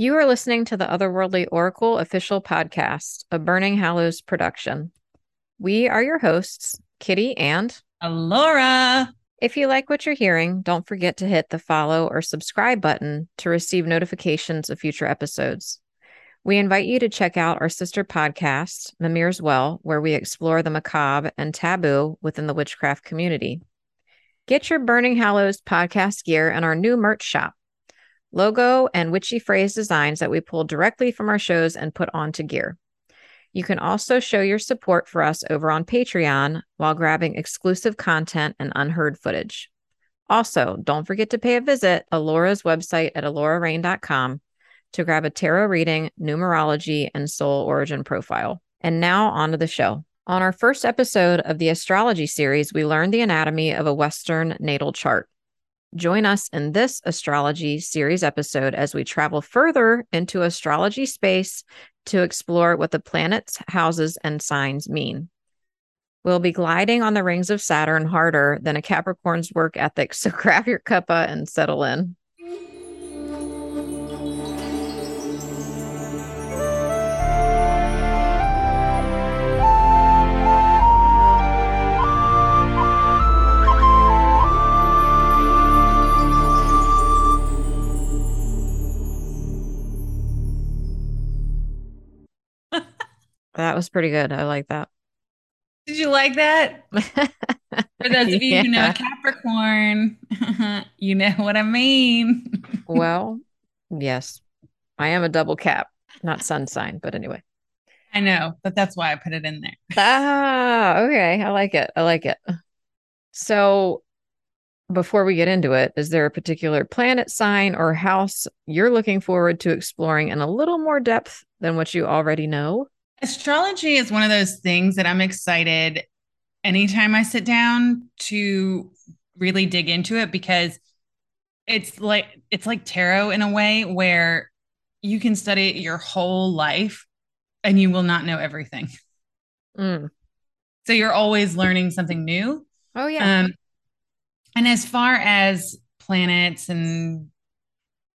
You are listening to the Otherworldly Oracle official podcast, a Burning Hallows production. We are your hosts, Kitty and Alora. If you like what you're hearing, don't forget to hit the follow or subscribe button to receive notifications of future episodes. We invite you to check out our sister podcast, Mimir's Well, where we explore the macabre and taboo within the witchcraft community. Get your Burning Hallows podcast gear in our new merch shop. Logo and witchy phrase designs that we pull directly from our shows and put onto gear. You can also show your support for us over on Patreon while grabbing exclusive content and unheard footage. Also, don't forget to pay a visit to Alora's website at alorarain.com to grab a tarot reading, numerology, and soul origin profile. And now on to the show. On our first episode of the astrology series, we learned the anatomy of a Western natal chart. Join us in this astrology series episode as we travel further into astrology space to explore what the planets, houses, and signs mean. We'll be gliding on the rings of Saturn harder than a Capricorn's work ethic, so grab your cuppa and settle in. That was pretty good. I like that. Did you like that? For those of you yeah. who know Capricorn, you know what I mean. well, yes. I am a double cap, not sun sign, but anyway. I know, but that's why I put it in there. ah, okay. I like it. I like it. So, before we get into it, is there a particular planet sign or house you're looking forward to exploring in a little more depth than what you already know? Astrology is one of those things that I'm excited anytime I sit down to really dig into it because it's like it's like tarot in a way where you can study your whole life and you will not know everything. Mm. So you're always learning something new. Oh yeah. Um, and as far as planets and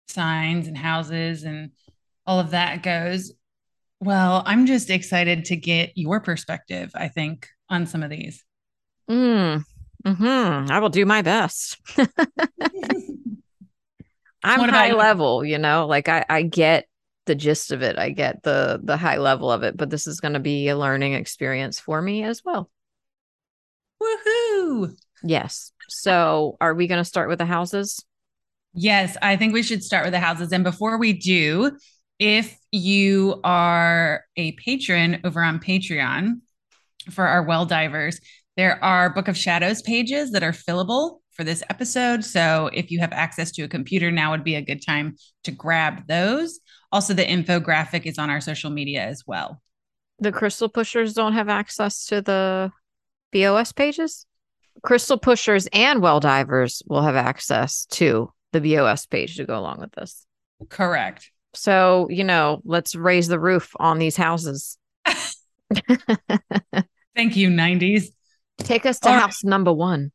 signs and houses and all of that goes, well, I'm just excited to get your perspective, I think, on some of these. Mm, hmm I will do my best. I'm high you? level, you know, like I, I get the gist of it. I get the the high level of it, but this is going to be a learning experience for me as well. Woohoo! Yes. So, are we going to start with the houses? Yes, I think we should start with the houses. And before we do, if you are a patron over on Patreon for our well divers, there are Book of Shadows pages that are fillable for this episode. So if you have access to a computer, now would be a good time to grab those. Also, the infographic is on our social media as well. The crystal pushers don't have access to the BOS pages? Crystal pushers and well divers will have access to the BOS page to go along with this. Correct. So, you know, let's raise the roof on these houses. Thank you, 90s. Take us to All house right. number one.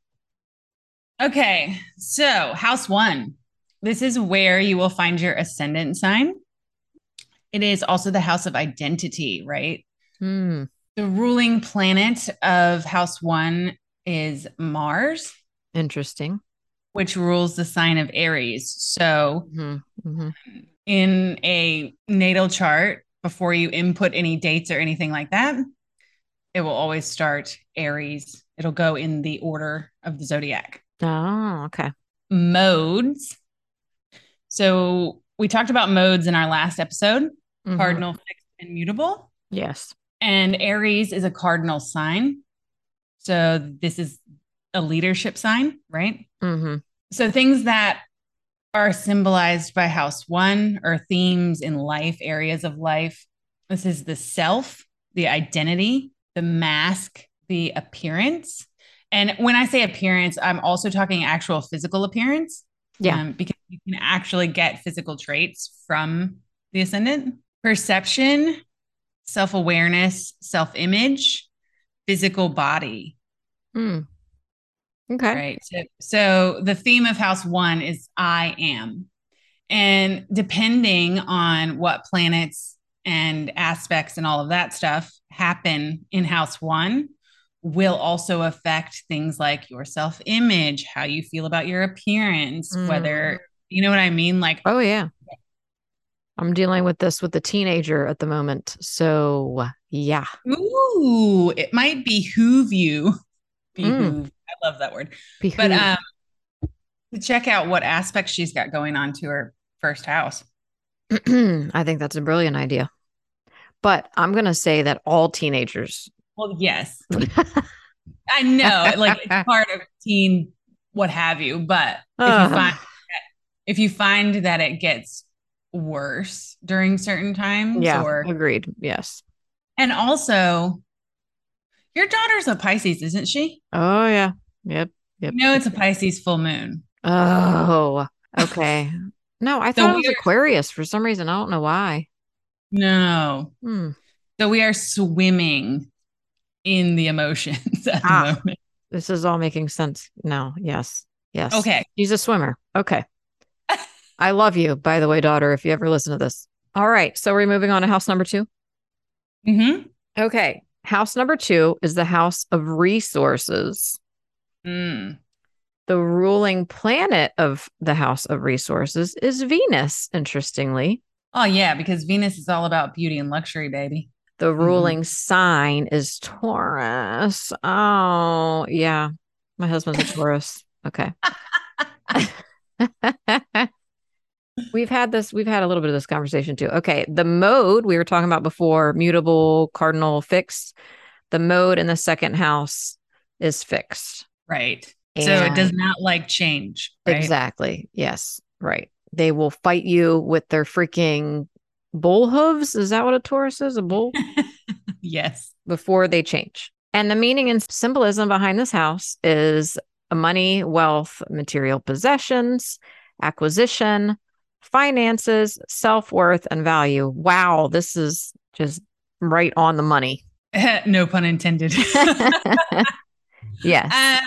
Okay. So, house one. This is where you will find your ascendant sign. It is also the house of identity, right? Hmm. The ruling planet of house one is Mars. Interesting. Which rules the sign of Aries. So, mm-hmm. Mm-hmm in a natal chart before you input any dates or anything like that, it will always start Aries. It'll go in the order of the zodiac. Oh, okay. Modes. So we talked about modes in our last episode mm-hmm. cardinal, fixed, and mutable. Yes. And Aries is a cardinal sign. So this is a leadership sign, right? Mm-hmm. So things that are symbolized by house one or themes in life, areas of life. This is the self, the identity, the mask, the appearance. And when I say appearance, I'm also talking actual physical appearance. Yeah. Um, because you can actually get physical traits from the ascendant. Perception, self awareness, self image, physical body. Mm. Okay. Right. So, so the theme of house one is I am. And depending on what planets and aspects and all of that stuff happen in house one, will also affect things like your self image, how you feel about your appearance, mm. whether you know what I mean? Like, oh, yeah. I'm dealing with this with the teenager at the moment. So, yeah. Ooh, it might behoove you. Behoove. Mm. I love that word. Behoove. But um, to check out what aspects she's got going on to her first house. I think that's a brilliant idea. But I'm going to say that all teenagers. Well, yes. I know, like it's part of teen, what have you. But if you find if you find that it gets worse during certain times, yeah, or agreed, yes. And also, your daughter's a Pisces, isn't she? Oh yeah, yep, yep. You know it's a Pisces full moon. Oh, okay. No, I thought so it was Aquarius for some reason. I don't know why. No. Hmm. So we are swimming in the emotions at ah, the moment. This is all making sense now. Yes. Yes. Okay. She's a swimmer. Okay. I love you, by the way, daughter, if you ever listen to this. All right. So we're moving on to house number 2 Mm-hmm. Okay. House number two is the house of resources. Mm. The ruling planet of the house of resources is Venus, interestingly. Oh, yeah, because Venus is all about beauty and luxury, baby. The mm-hmm. ruling mm-hmm. sign is Taurus. Oh, yeah. My husband's a Taurus. Okay. we've had this, we've had a little bit of this conversation too. Okay. The mode we were talking about before mutable, cardinal, fixed. The mode in the second house is fixed. Right. And so it does not like change. Right? Exactly. Yes. Right. They will fight you with their freaking bull hooves. Is that what a Taurus is? A bull? yes. Before they change. And the meaning and symbolism behind this house is money, wealth, material possessions, acquisition, finances, self worth, and value. Wow, this is just right on the money. no pun intended. yes. Uh,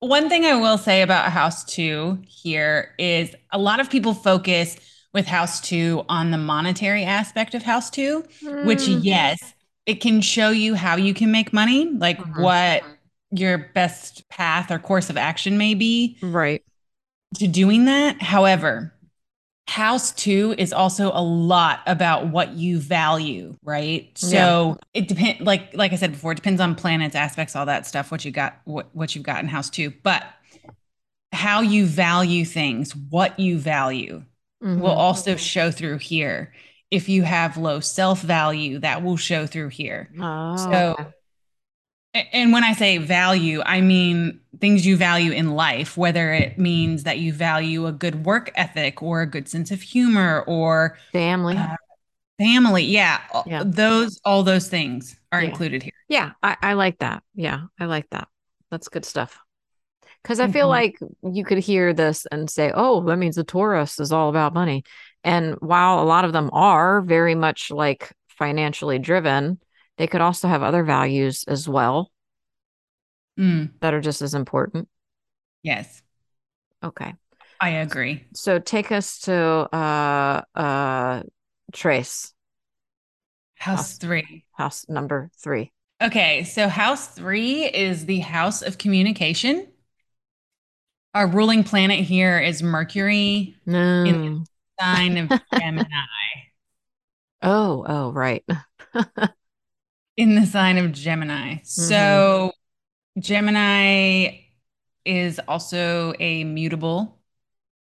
one thing I will say about House 2 here is a lot of people focus with House 2 on the monetary aspect of House 2, mm. which, yes, it can show you how you can make money, like mm-hmm. what your best path or course of action may be. Right. To doing that. However, House two is also a lot about what you value, right? So yeah. it depends, like like I said before, it depends on planets, aspects, all that stuff. What you got, what what you've got in house two, but how you value things, what you value, mm-hmm. will also show through here. If you have low self value, that will show through here. Oh. So and when I say value, I mean things you value in life, whether it means that you value a good work ethic or a good sense of humor or family. Uh, family. Yeah, yeah. Those, all those things are yeah. included here. Yeah. I, I, like that. Yeah. I like that. That's good stuff. Cause I feel mm-hmm. like you could hear this and say, oh, that means the Taurus is all about money. And while a lot of them are very much like financially driven, they could also have other values as well mm. that are just as important. Yes. Okay. I agree. So take us to uh uh Trace. House, house three. House number three. Okay. So house three is the house of communication. Our ruling planet here is Mercury no. in the sign of Gemini. Oh, oh, right. in the sign of Gemini. Mm-hmm. So Gemini is also a mutable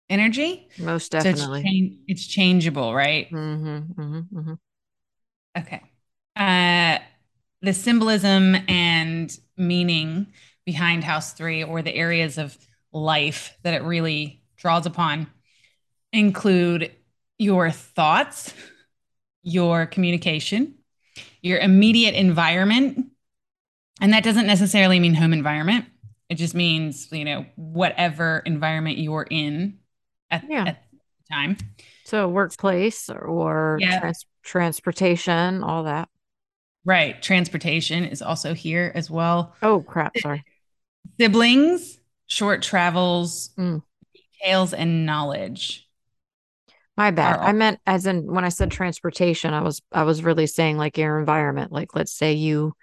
energy. Most definitely. So it's, it's, changeable, right? Mm-hmm, mm-hmm, mm-hmm. Okay. Uh, the symbolism and meaning behind House Three, or the areas of life that it really draws upon, include your thoughts, your communication, your immediate environment. And that doesn't necessarily mean home environment. It just means, you know, whatever environment you're in at, yeah. at the time. So workplace or yeah. trans- transportation, all that. Right. Transportation is also here as well. Oh, crap. Sorry. Siblings, short travels, mm. details, and knowledge. My bad. I meant as in when I said transportation, I was I was really saying like your environment. Like let's say you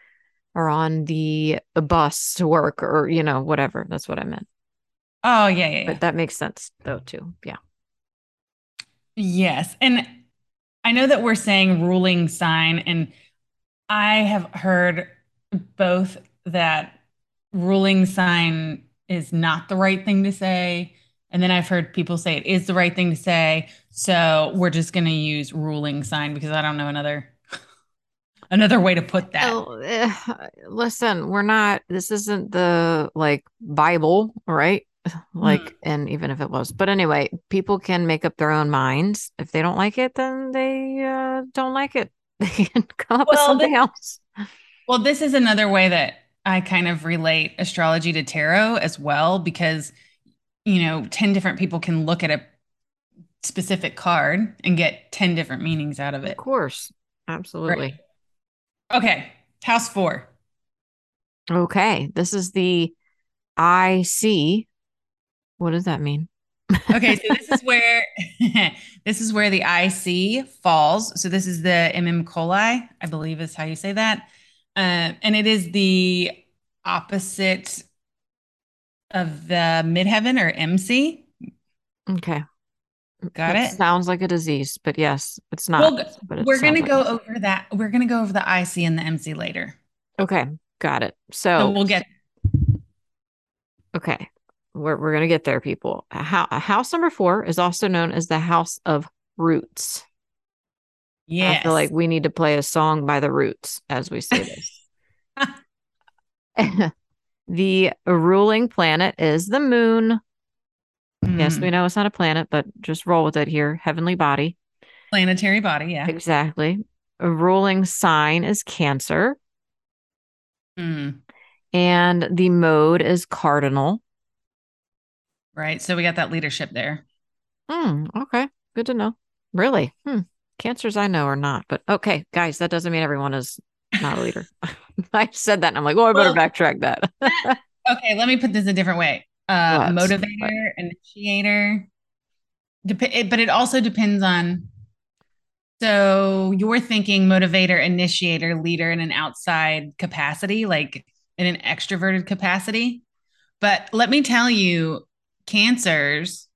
are on the bus to work or you know, whatever. That's what I meant. Oh, yeah, yeah, yeah. But that makes sense though too. Yeah. Yes. And I know that we're saying ruling sign, and I have heard both that ruling sign is not the right thing to say. And then I've heard people say it is the right thing to say. So we're just going to use ruling sign because I don't know another another way to put that. Oh, eh, listen, we're not this isn't the like Bible, right? Like Hmm. and even if it was. But anyway, people can make up their own minds. If they don't like it, then they uh don't like it. They can come up with something this- else. Well, this is another way that I kind of relate astrology to tarot as well, because, you know, 10 different people can look at a specific card and get 10 different meanings out of it. Of course. Absolutely. Okay, house four. Okay. This is the IC. What does that mean? Okay, so this is where this is where the IC falls. So this is the MM coli, I believe is how you say that. Uh, and it is the opposite of the midheaven or MC. Okay. Got That it? Sounds like a disease, but yes, it's not. Well, it We're going to go over that. We're going to go over the IC and the MC later. Okay, got it. So So, we'll get okay, we're we're gonna get there, people. A house number four is also known as the House of Roots. yes. I feel like we need to play a song by the Roots as we say this. the ruling planet is the moon. Yes, Mm, we know it's not a planet, but just roll with it here. Heavenly body. planetary body. Yeah. Exactly. A ruling sign is Cancer, Mm, and the mode is cardinal. right. So we got that leadership there. Hmm. Okay. Good to know. Really? Hmm. Cancers I know are not, but okay, guys, that doesn't mean everyone is not a leader. I said that and I'm like, oh, I better Well- backtrack that. Okay, let me put this a different way. Uh, motivator, initiator. Dep- it, but it also depends on. So you're thinking motivator, initiator, leader in an outside capacity, like in an extroverted capacity. But let me tell you, cancers,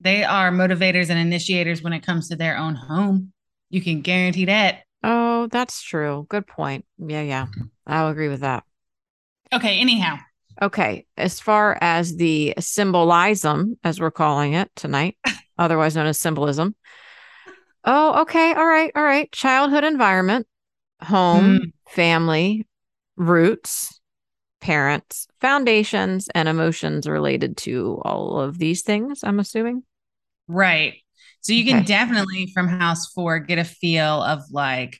they are motivators and initiators when it comes to their own home. You can guarantee that. oh, that's true. Good point. Yeah, yeah. I'll agree with that. Okay, anyhow. Okay. As far as the symbolism, as we're calling it tonight, otherwise known as symbolism. Oh, okay. All right. All right. Childhood environment, home, family, roots, parents, foundations, and emotions related to all of these things, I'm assuming. Right. So you can Okay. definitely from house four get a feel of like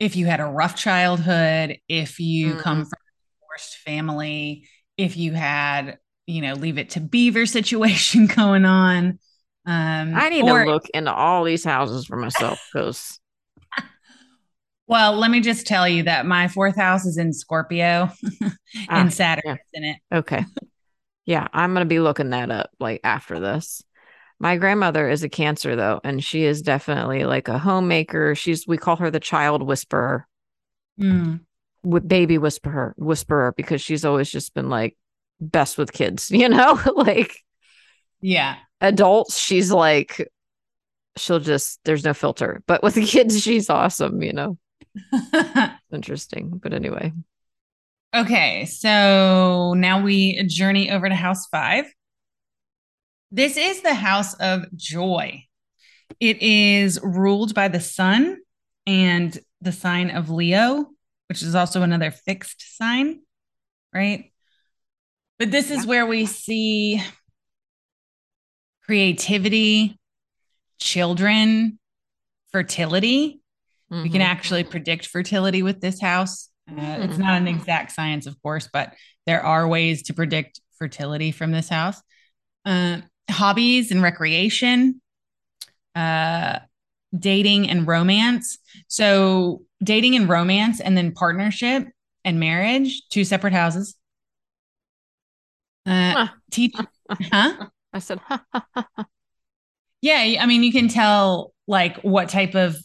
if you had a rough childhood, if you Mm. come from a divorced family, if you had, you know, leave it to beaver situation going on. Um, I need or- to look into all these houses for myself because Well, let me just tell you that my fourth house is in Scorpio Ah, and Saturn yeah. in it. Okay. Yeah, I'm going to be looking that up like after this. My grandmother is a cancer though, and she is definitely like a homemaker. She's we call her the child whisperer, Mm. With baby whisperer, whisperer because she's always just been like best with kids, you know? like Yeah. adults, she's like she'll just there's no filter. But with the kids, she's awesome, you know. Interesting. But anyway. Okay, so now we journey over to house five. This is the house of joy. It is ruled by the sun and the sign of Leo, which is also another fixed sign, right? But this is where we see creativity, children, fertility. We can Mhm. actually predict fertility with this house. Uh, it's not an exact science, of course, but there are ways to predict fertility from this house. Uh, hobbies and recreation, uh, dating and romance. So, dating and romance, and then partnership and marriage, two separate houses. Uh, Huh. teach, huh? I said, Yeah, I mean, you can tell like what type of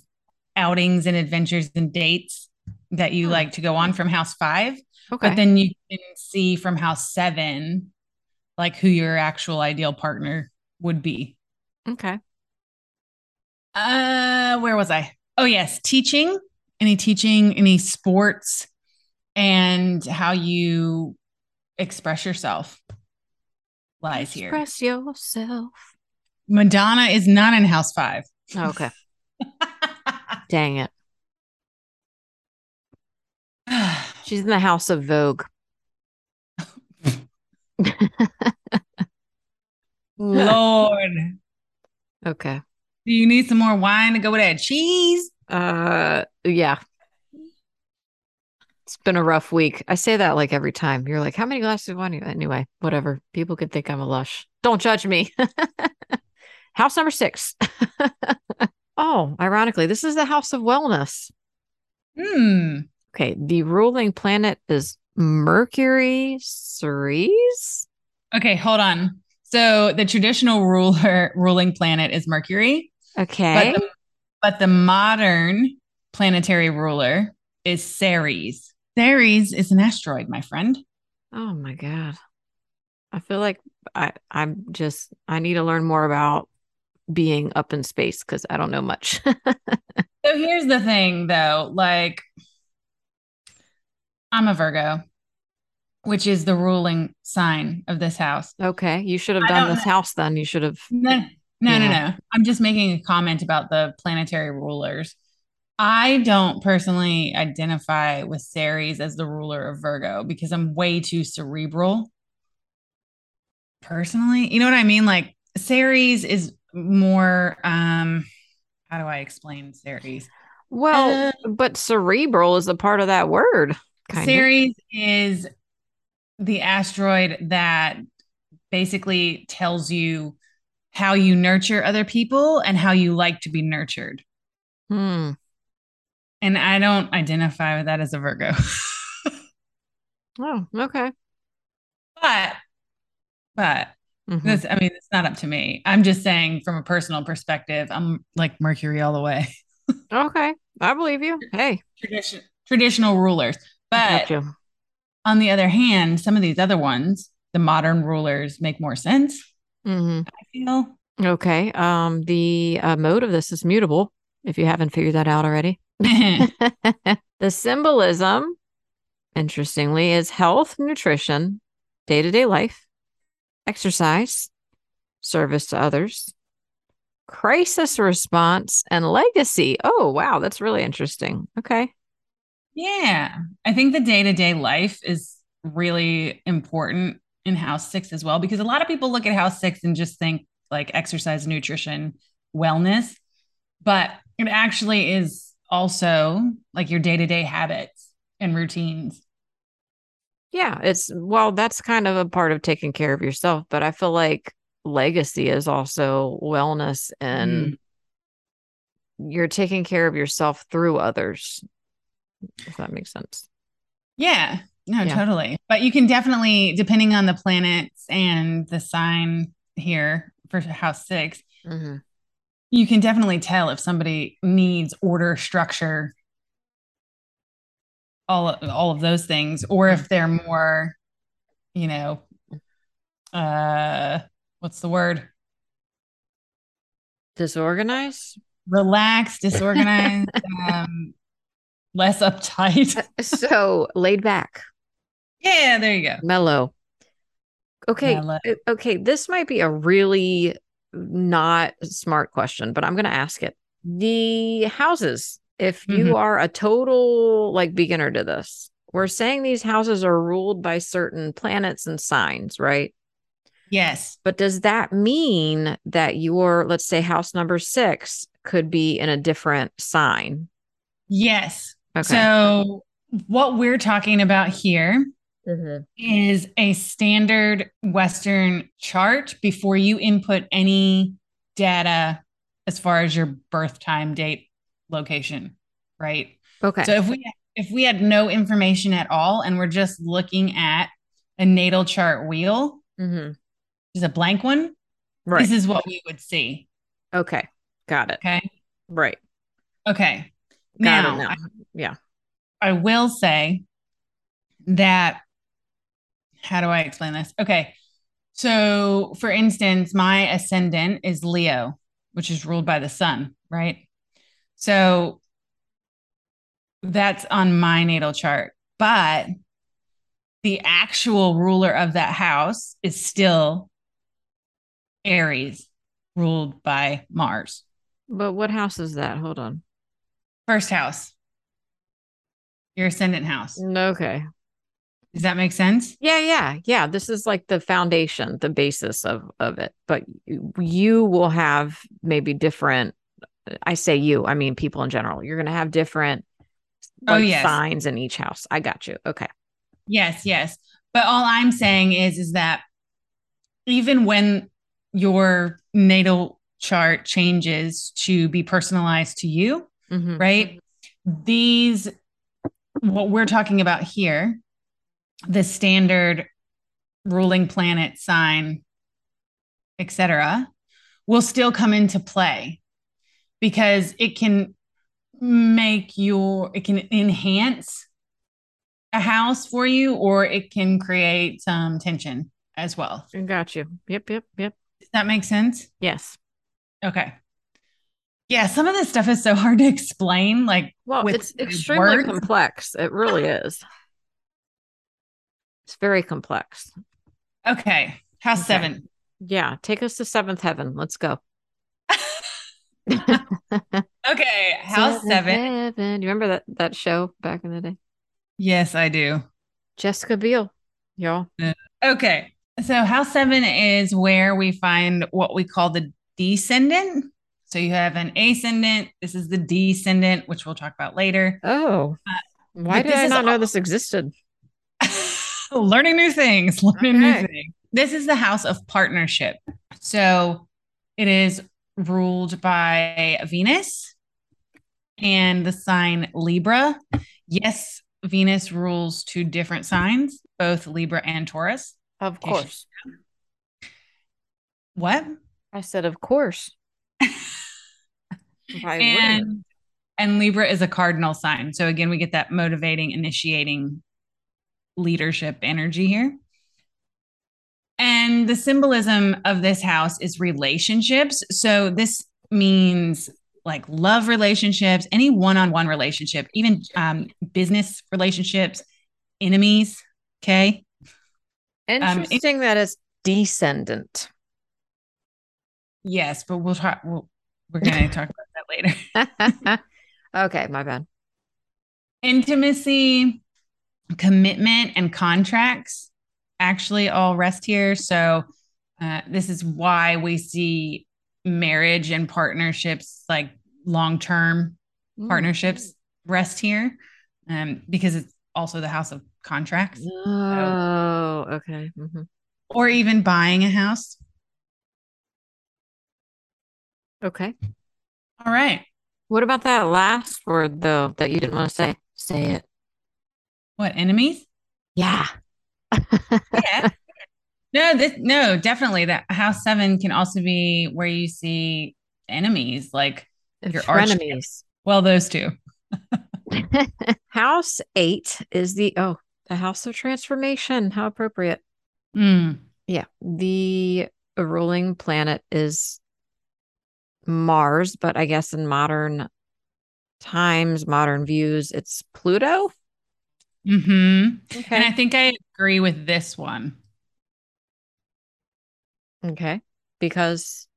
outings and adventures and dates that you Hmm. like to go on from house five. Okay. But then you can see from house seven, like who your actual ideal partner would be. okay. Uh, where was I? Oh, yes, teaching. Any teaching, any sports, and how you express yourself lies here. Express yourself. Madonna is not in house five. Okay. Dang it. She's in the house of Vogue. Lord, Okay. do you need some more wine to go with that cheese? Uh yeah. It's been a rough week. I say that like every time. You're like, how many glasses of wine? Anyway, whatever. People could think I'm a lush. Don't judge me. house number six. oh, ironically, this is the house of wellness. Hmm. Okay. The ruling planet is Mercury Ceres. Okay, hold on. So the traditional ruler ruling planet is Mercury, Okay. but the, but the modern planetary ruler is Ceres. Ceres is an asteroid, my friend. Oh my God. I feel like I I'm just I need to learn more about being up in space because I don't know much. So here's the thing though, like I'm a Virgo, which is the ruling sign of this house. okay. You should have done this know. house then. You should have No, no, no, no. I'm just making a comment about the planetary rulers. I don't personally identify with Ceres as the ruler of Virgo because I'm way too cerebral. Personally, you know what I mean? Like Ceres is more um how do I explain Ceres? well, Uh, but cerebral is a part of that word. Kind of. Is the asteroid that basically tells you how you nurture other people and how you like to be nurtured. Hmm. And I don't identify with that as a Virgo. Oh, okay. but, but Mhm. this, I mean, it's not up to me. I'm just saying from a personal perspective, I'm like Mercury all the way. Okay. I believe you. Hey, Tradition, traditional rulers. But on the other hand, some of these other ones, the modern rulers make more sense. hmm I feel. Okay. Um, the uh, mode of this is mutable. If you haven't figured that out already. the symbolism, interestingly, is health, nutrition, day to day life, exercise, service to others, crisis response, and legacy. Oh, wow. That's really interesting. Okay. Yeah, I think the day to day life is really important in house six as well, because a lot of people look at house six and just think like exercise, nutrition, wellness, but it actually is also like your day to day habits and routines. Yeah. It's, well, that's kind of a part of taking care of yourself, but I feel like legacy is also wellness and you're taking care of yourself through others, if that makes sense. Yeah, no, Yeah. totally. But you can definitely, depending on the planets and the sign here for house six, Mm-hmm. You can definitely tell if somebody needs order, structure, all all of those things, or if they're more, you know, uh, what's the word? Disorganized? Relaxed, disorganized, um, less uptight. so laid back, yeah, there you go. mellow. Okay. Mellow. Okay. This might be a really not smart question, but I'm going to ask it. The houses, if you Mhm. are a total like beginner to this, we're saying these houses are ruled by certain planets and signs, right? Yes. But does that mean that your, let's say, house number six could be in a different sign? Yes. Okay. So what we're talking about here Mhm. is a standard Western chart before you input any data as far as your birth time, date, location, right? Okay. So if we if we had no information at all and we're just looking at a natal chart wheel, Mhm. just a blank one, Right. this is what we would see. Okay. Got it. Okay. Right. Okay. Got now, now. I, yeah. I will say that how do I explain this? Okay. So, for instance, my ascendant is Leo, which is ruled by the sun, right? So, that's on my natal chart. But the actual ruler of that house is still Aries, ruled by Mars. But what house is that? Hold on. First house, your ascendant house. Okay. Does that make sense? Yeah, yeah, yeah. This is like the foundation, the basis of of it. But you, will have maybe different. I say you, I mean people in general. You're going to have different Oh, yes. signs in each house. I got you. Okay. Yes, yes. But all I'm saying is is that even when your natal chart changes to be personalized to you, Mhm. right? These what we're talking about here, the standard ruling planet sign, etc., will still come into play because it can make your it can enhance a house for you or it can create some tension as well. I got you. Yep, yep, yep. Does that make sense? Yes. Okay. Yeah, some of this stuff is so hard to explain. Like, Well, it's extremely words. complex. It really is. It's very complex. okay, house Okay. seven. Yeah. Take us to seventh heaven. Let's go. Okay, house seven. Heaven. You remember that that show back in the day? Yes, I do. Jessica Biel, y'all. Uh, okay, so house seven is where we find what we call the descendant. So you have an ascendant. This is the descendant, which we'll talk about later. Oh, uh, why did I not know this existed? Learning new things, learning Okay. new things. This is the house of partnership. So it is ruled by Venus and the sign Libra. Yes, Venus rules two different signs, both Libra and Taurus. Of course. What? I said, of course. Why wouldn't it? and and Libra is a cardinal sign. So again, we get that motivating, initiating leadership energy here. And the symbolism of this house is relationships. So this means like love relationships, any one-on-one relationship, even um, business relationships, enemies. Okay. um, Interesting that it's descendant. Yes, but we'll talk. We'll, we're going to talk about that later. okay, my bad. intimacy, commitment, and contracts actually all rest here. So, uh, this is why we see marriage and partnerships, like long term Mm. partnerships, rest here um, because it's also the house of contracts Oh, okay. mhm. or even buying a house. Okay. All right. What about that last word though that you didn't want to say? Say it. What enemies? Yeah. Yeah. no, this, no, definitely. That house seven can also be where you see enemies, like Your arch- frenemies. well, those two. house eight is the oh, the house of transformation. How appropriate. Mm. Yeah. The ruling planet is Mars, but I guess in modern times, modern views, it's Pluto. Hmm Okay. And I think I agree with this one okay. Because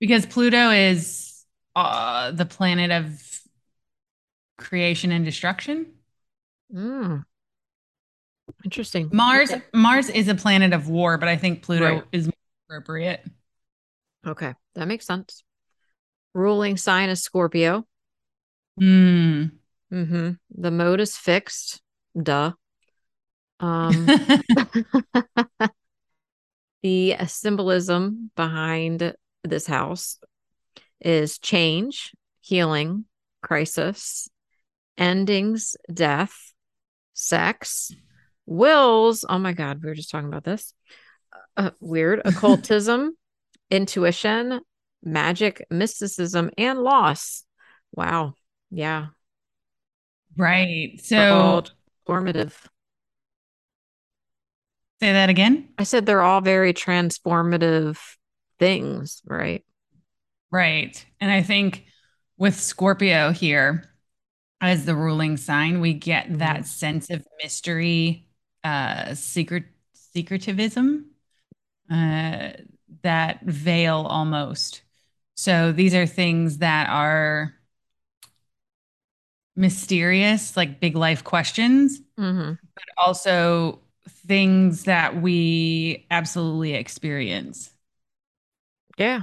because Pluto is uh, the planet of creation and destruction. mm, interesting. Mars, Okay. Mars is a planet of war, but I think Pluto Right. is more appropriate. Okay. That makes sense. Ruling sign is Scorpio. Mm. Mm-hmm. The mode is fixed. Duh. Um, the symbolism behind this house is change, healing, crisis, endings, death, sex, wills. Oh my God, we were just talking about this. Uh, weird. Occultism, intuition, magic, mysticism, and loss. Wow. Yeah. Right. So formative. Say that again. I said they're all very transformative things, right? Right. And I think with Scorpio here as the ruling sign, we get mm-hmm. that sense of mystery, uh, secret secretivism, uh, that veil almost. So these are things that are mysterious, like big life questions, mm-hmm. but also things that we absolutely experience. Yeah.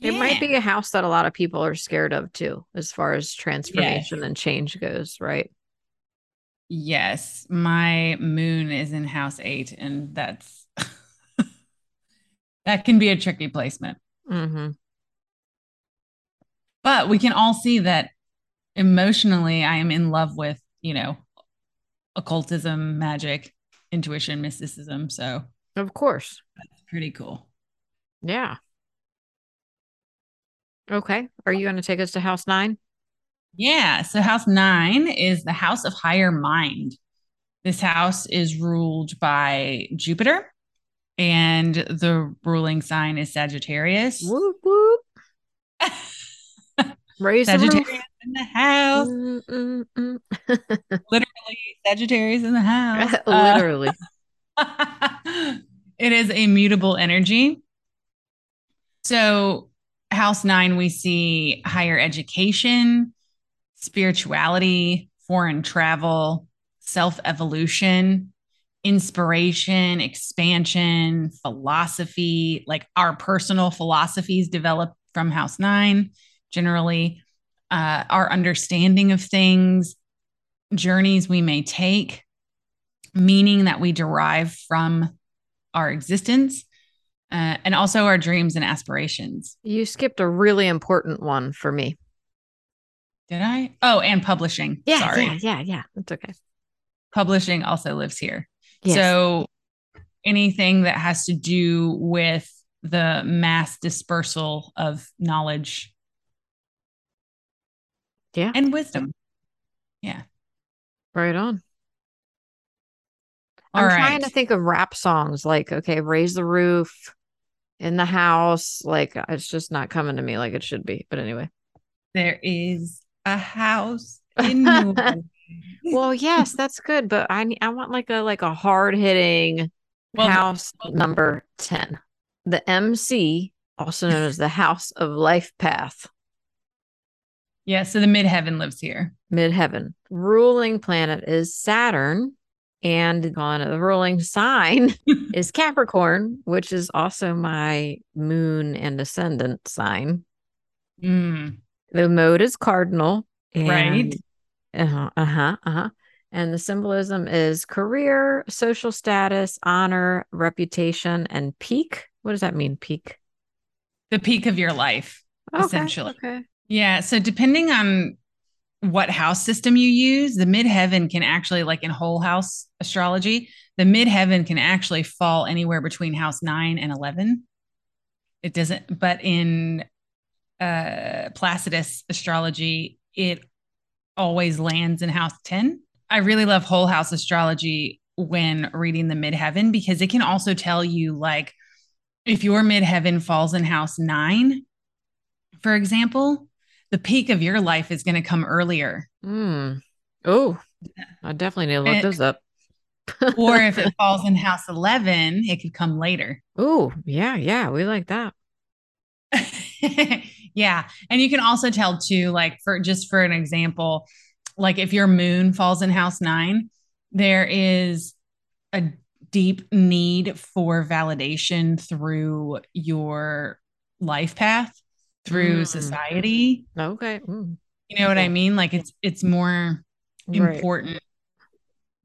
It might be a house that a lot of people are scared of too, as far as transformation and change goes, right? Yes. My moon is in house eight, and that's that can be a tricky placement. Mm-hmm. But we can all see that emotionally, I am in love with, you know, occultism, magic, intuition, mysticism. So, of course, that's pretty cool. Yeah. Okay. Are you going to take us to house nine? Yeah. So, house nine is the house of higher mind. This house is ruled by Jupiter, and the ruling sign is Sagittarius. Whoop, whoop. Raise Sagittarius in the house. Mm, mm, mm. Literally, Sagittarius in the house. Literally. Uh, it is a mutable energy. So, house nine, we see higher education, spirituality, foreign travel, self evolution, inspiration, expansion, philosophy, like our personal philosophies develop from house nine generally, uh, our understanding of things, journeys we may take, meaning that we derive from our existence, uh, and also our dreams and aspirations. You skipped a really important one for me. Did I? Oh, and publishing. Yeah, Sorry. yeah, yeah, yeah. That's okay. Publishing also lives here. Yes. So anything that has to do with the mass dispersal of knowledge yeah. And wisdom. Yeah. Right on. All I'm right. trying to think of rap songs like, okay, raise the roof in the house. Like, uh, it's just not coming to me like it should be. But anyway, there is a house in well, yes, that's good. But I I want like a like a hard hitting well, house well, number 10. The MC, also known as the House of Life Path. Yeah, so the midheaven lives here. Midheaven. Ruling planet is Saturn. And on the ruling sign is Capricorn, which is also my moon and ascendant sign. Mm. The mode is cardinal. right. Uh-huh, uh-huh, uh-huh. And the symbolism is career, social status, honor, reputation, and peak. What does that mean, peak? The peak of your life, okay, essentially. Okay. Yeah. So depending on what house system you use, the midheaven can actually, like in whole house astrology, the midheaven can actually fall anywhere between house nine and 11. It doesn't, but in uh, Placidus astrology, it always lands in house 10. I really love whole house astrology when reading the midheaven because it can also tell you, like, if your midheaven falls in house nine, for example, the peak of your life is going to come earlier. Mm. Oh, I definitely need to look and, this up. or if it falls in house 11, it could come later. Oh, yeah, yeah, we like that. yeah. And you can also tell too, like for just for an example, like if your moon falls in house nine, there is a deep need for validation through your life path through mm. society. Okay. Mm. You know what I mean? Like it's it's more important right.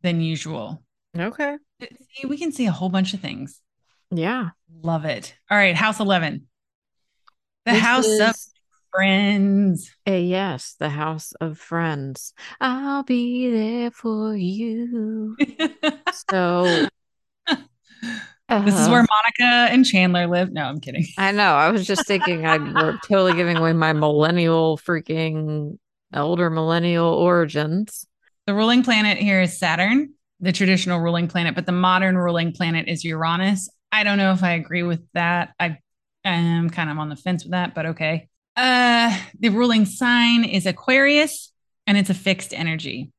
than usual. Okay. See, we can see a whole bunch of things. Yeah. Love it. All right, house 11. The this house is... of friends. Uh, yes, the house of friends. I'll be there for you. so This is where Monica and Chandler live. No, I'm kidding. I know. I was just thinking I were totally giving away my millennial freaking elder millennial origins. The ruling planet here is Saturn, the traditional ruling planet, but the modern ruling planet is Uranus. I don't know if I agree with that. I am kind of on the fence with that, but okay. Uh, the ruling sign is Aquarius, and it's a fixed energy.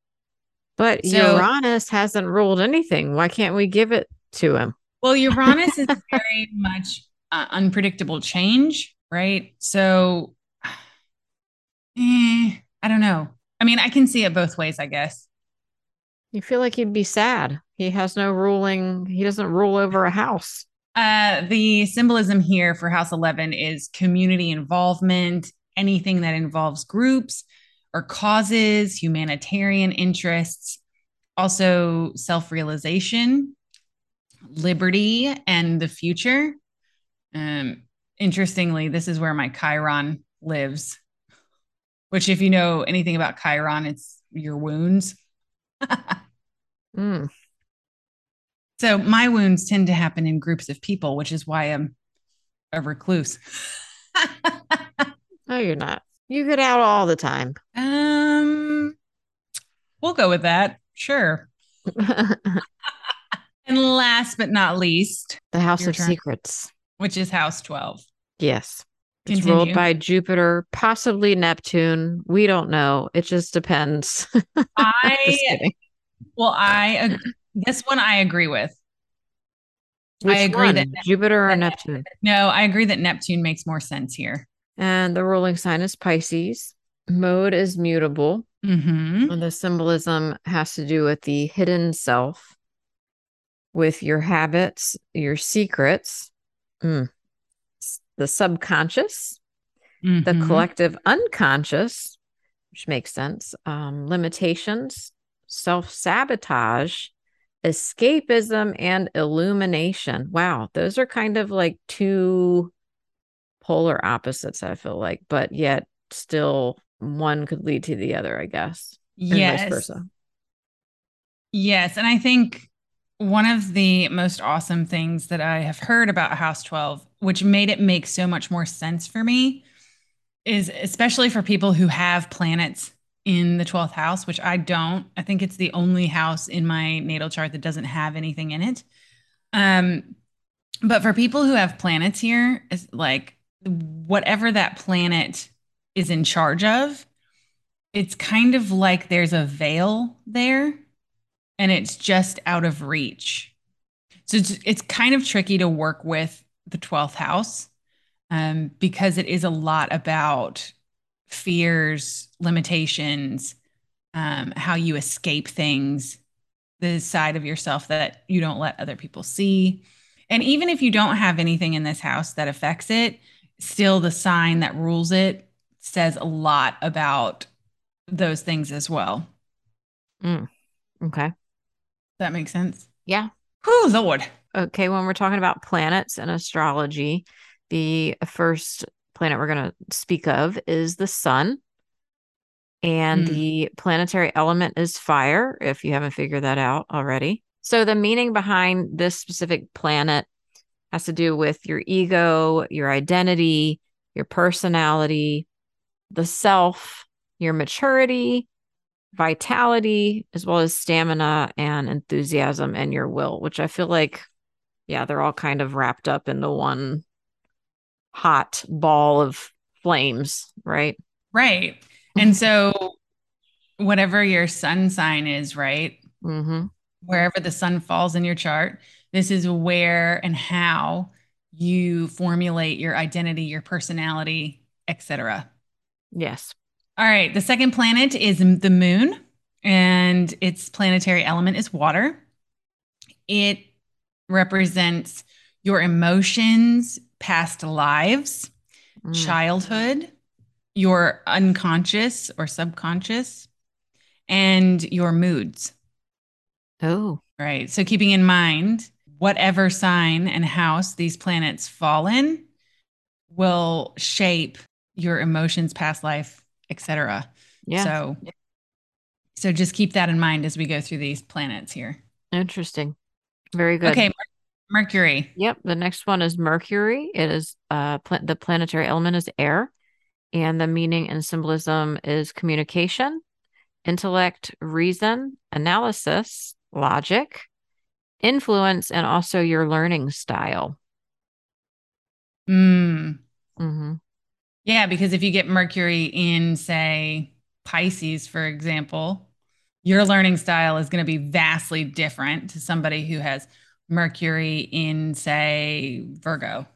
But so, Uranus hasn't ruled anything. Why can't we give it to him? Well, Uranus is very much uh, unpredictable change, right? So, eh, I don't know. I mean, I can see it both ways, I guess. You feel like he'd be sad. He has no ruling, he doesn't rule over a house. Uh, the symbolism here for House 11 is community involvement, anything that involves groups or causes, humanitarian interests, also self realization, liberty, and the future. Um, interestingly, this is where my Chiron lives, which, if you know anything about Chiron, it's your wounds. mm. So my wounds tend to happen in groups of people, which is why I'm a recluse. no, you're not. You get out all the time. Um, we'll go with that. Sure. and last but not least, the House of turn, Secrets, which is House 12. Yes. It's Continue. ruled by Jupiter, possibly Neptune. We don't know. It just depends. I well, I this one I agree with. Which I agree one? that Jupiter or Neptune. No, I agree that Neptune makes more sense here. And the ruling sign is Pisces. Mode is mutable. Mm-hmm. And the symbolism has to do with the hidden self, with your habits, your secrets, mm. the subconscious, mm-hmm. the collective unconscious, which makes sense, um, limitations, self sabotage, escapism, and illumination. Wow, those are kind of like two polar opposites, I feel like, but yet still one could lead to the other, I guess. Yes. vice versa. Yes. And I think one of the most awesome things that I have heard about House 12, which made it make so much more sense for me, is especially for people who have planets in the 12th house, which I don't. I think it's the only house in my natal chart that doesn't have anything in it. Um, but for people who have planets here, it's like whatever that planet is in charge of, it's kind of like there's a veil there and it's just out of reach. So it's, it's kind of tricky to work with the 12th house um, because it is a lot about fears, limitations, um, how you escape things, the side of yourself that you don't let other people see. And even if you don't have anything in this house that affects it, still the sign that rules it says a lot about those things as well. Mm. Okay. That makes sense. Yeah. Oh, Lord. Okay. When we're talking about planets and astrology, the first planet we're going to speak of is the sun. And mm. the planetary element is fire, if you haven't figured that out already. So, the meaning behind this specific planet has to do with your ego, your identity, your personality, the self, your maturity, vitality, as well as stamina and enthusiasm and your will, which I feel like, yeah, they're all kind of wrapped up in the one hot ball of flames, right? Right. And so, whatever your sun sign is, right? Mm-hmm. Wherever the sun falls in your chart, this is where and how you formulate your identity, your personality, etc. Yes. All right. The second planet is the moon, and its planetary element is water. It represents your emotions, past lives, mm. childhood, your unconscious or subconscious, and your moods. Oh. Right. So keeping in mind whatever sign and house these planets fall in will shape your emotions, past life, etc. Yeah. So so just keep that in mind as we go through these planets here. Interesting. Very good. Okay. Mercury. Yep. The next one is Mercury. It is uh pla- the planetary element is air, and the meaning and symbolism is communication, intellect, reason, analysis, logic, influence, and also your learning style. Mm. hmm Yeah, because if you get Mercury in, say, Pisces, for example, your learning style is going to be vastly different to somebody who has Mercury in, say, Virgo.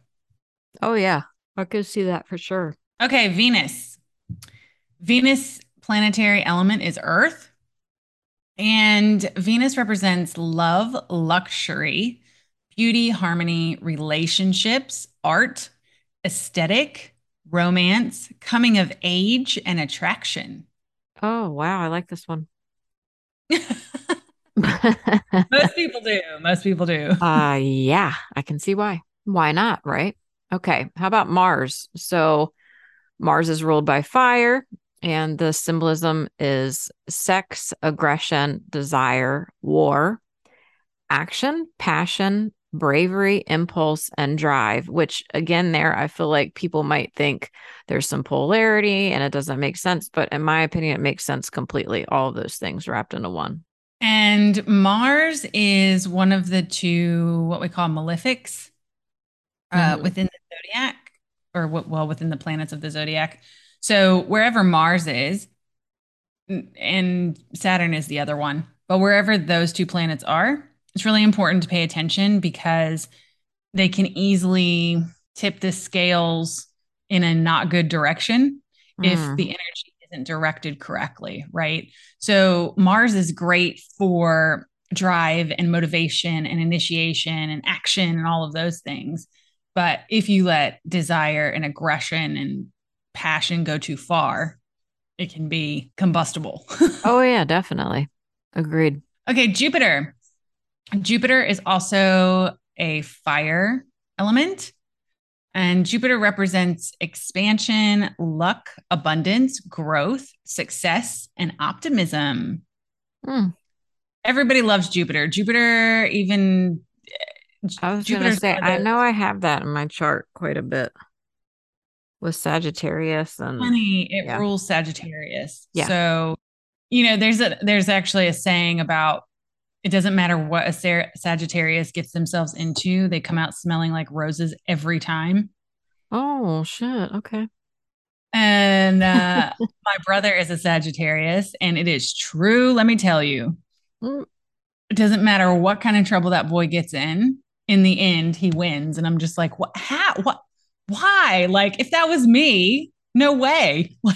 Oh yeah, I could see that for sure. Okay, Venus. Venus planetary element is Earth. And Venus represents love, luxury, beauty, harmony, relationships, art, aesthetic, romance, coming of age, and attraction. Oh wow, I like this one. Most people do. Most people do. Uh yeah, I can see why. Why not, right? Okay, how about Mars? So Mars is ruled by fire, and the symbolism is sex, aggression, desire, war, action, passion, bravery, impulse, and drive, which again, there, I feel like people might think there's some polarity and it doesn't make sense. But in my opinion, it makes sense completely. All those things wrapped into one. And Mars is one of the two, what we call malefics uh, Mhm. within the zodiac, or what, well, within the planets of the zodiac. So wherever Mars is, and Saturn is the other one, but wherever those two planets are, it's really important to pay attention because they can easily tip the scales in a not good direction if Mm. the energy isn't directed correctly, right? So Mars is great for drive and motivation and initiation and action and all of those things. But if you let desire and aggression and passion go too far, it can be combustible. Oh, yeah, definitely. Agreed. okay, Jupiter. Jupiter is also a fire element. And Jupiter represents expansion, luck, abundance, growth, success, and optimism. Mm. Everybody loves Jupiter. Jupiter, even I was going to say, I know I have that in my chart quite a bit with Sagittarius and Funny, it Yeah. rules Sagittarius. Yeah. So, you know, there's a there's actually a saying about it doesn't matter what a Sagittarius gets themselves into, they come out smelling like roses every time. oh shit. Okay. And uh, my brother is a Sagittarius, and it is true. Let me tell you, Mm. it doesn't matter what kind of trouble that boy gets in. In the end, he wins, and I'm just like, what? How? What? Why? Like, if that was me, no way. Like,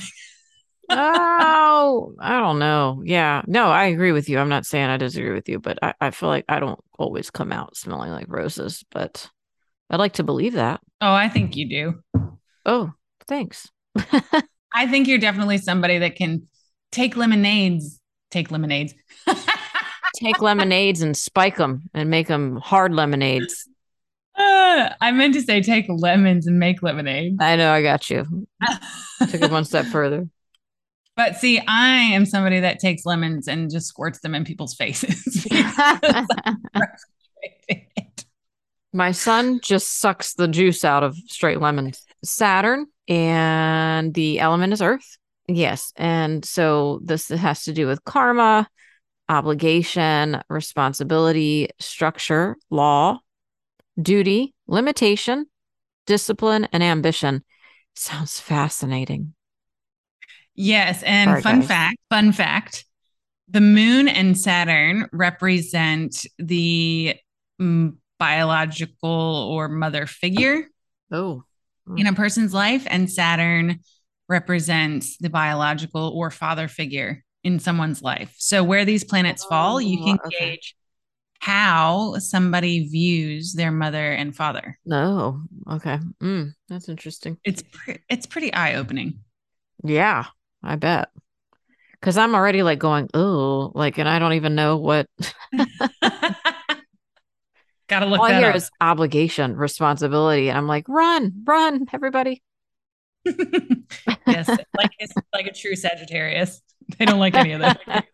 oh, I don't know. Yeah. No, I agree with you. I'm not saying I disagree with you, but I, I feel like I don't always come out smelling like roses, but I'd like to believe that. oh, I think you do. Oh, thanks. I think you're definitely somebody that can take lemonades. Take lemonades. Take lemonades and spike them and make them hard lemonades. Uh, I meant to say take lemons and make lemonade. I know I got you. Took it one step further. But see, I am somebody that takes lemons and just squirts them in people's faces. My son just sucks the juice out of straight lemons. Saturn and the element is earth. Yes. And so this has to do with karma, obligation, responsibility, structure, law, duty, limitation, discipline, and ambition. Sounds fascinating. Yes, and Sorry, fun guys. fact, fun fact, the moon and Saturn represent the mm, biological or mother figure Oh, in a person's life, and Saturn represents the biological or father figure in someone's life. So, where these planets fall, you can Oh, okay. gauge how somebody views their mother and father. no. Okay. Mm, that's interesting. It's pre- it's pretty eye opening. Yeah, I bet. Because I'm already like going, oh, like, and I don't even know what. Gotta look All I hear up. is obligation, responsibility. And I'm like, run, run, everybody. yes, like it's like a true Sagittarius. They don't like any of that.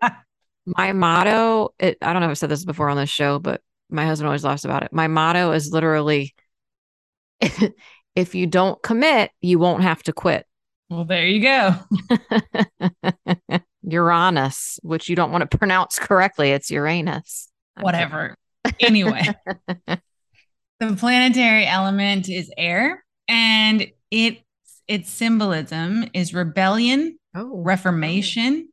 My motto, it, I don't know if I've said this before on this show, but my husband always laughs about it. My motto is literally if you don't commit, you won't have to quit. Well, there you go. Uranus, which you don't want to pronounce correctly. It's Uranus. Whatever. Anyway, the planetary element is air, and it its symbolism is rebellion, oh. reformation,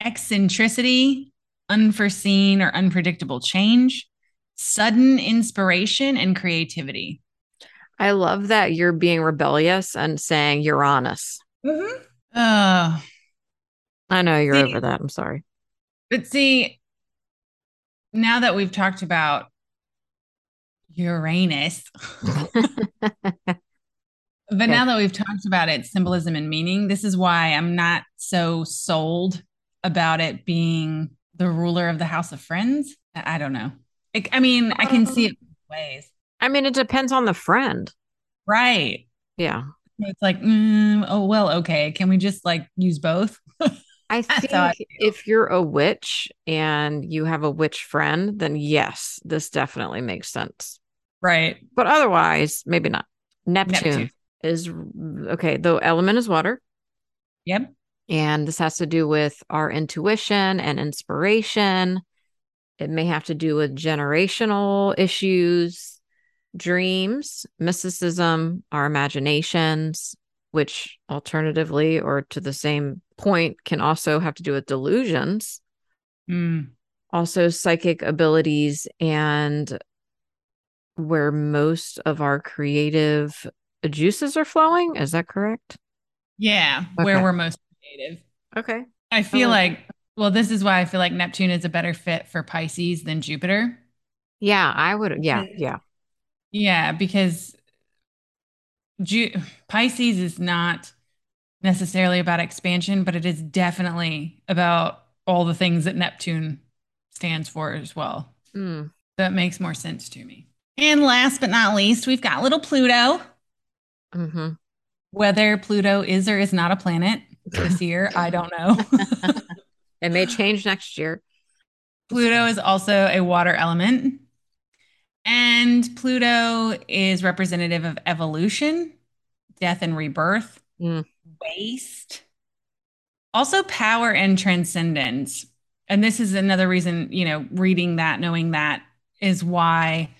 eccentricity, unforeseen or unpredictable change, sudden inspiration, and creativity. I love that you're being rebellious and saying Uranus. Mm-hmm. Uh, I know you're see, over that. I'm sorry. But see, now that we've talked about Uranus, but okay. now that we've talked about its symbolism and meaning, this is why I'm not so sold about it being the ruler of the House of Friends. I don't know. I mean, I can see it ways. I mean, it depends on the friend. Right. Yeah. It's like, mm, oh, well, okay. Can we just like use both? I think I if you're a witch and you have a witch friend, then yes, this definitely makes sense. Right. But otherwise, maybe not. Neptune, Neptune. is okay. The element is water. Yep. And this has to do with our intuition and inspiration. It may have to do with generational issues dreams, mysticism, our imaginations, which alternatively or to the same point can also have to do with delusions. Mm. Also, psychic abilities and where most of our creative juices are flowing. Is that correct? Yeah, okay. where we're most creative. Okay. I feel like, well, this is why I feel like Neptune is a better fit for Pisces than Jupiter. Yeah, I would. Yeah, yeah. Yeah, because Ju- Pisces is not necessarily about expansion, but it is definitely about all the things that Neptune stands for as well. Mm. That makes more sense to me. And last but not least, we've got little Pluto. Mm-hmm. Whether Pluto is or is not a planet this year, I don't know. it may change next year. Pluto is also a water element. And Pluto is representative of evolution, death and rebirth, mm. waste, also power and transcendence. And this is another reason, you know, reading that, knowing that is why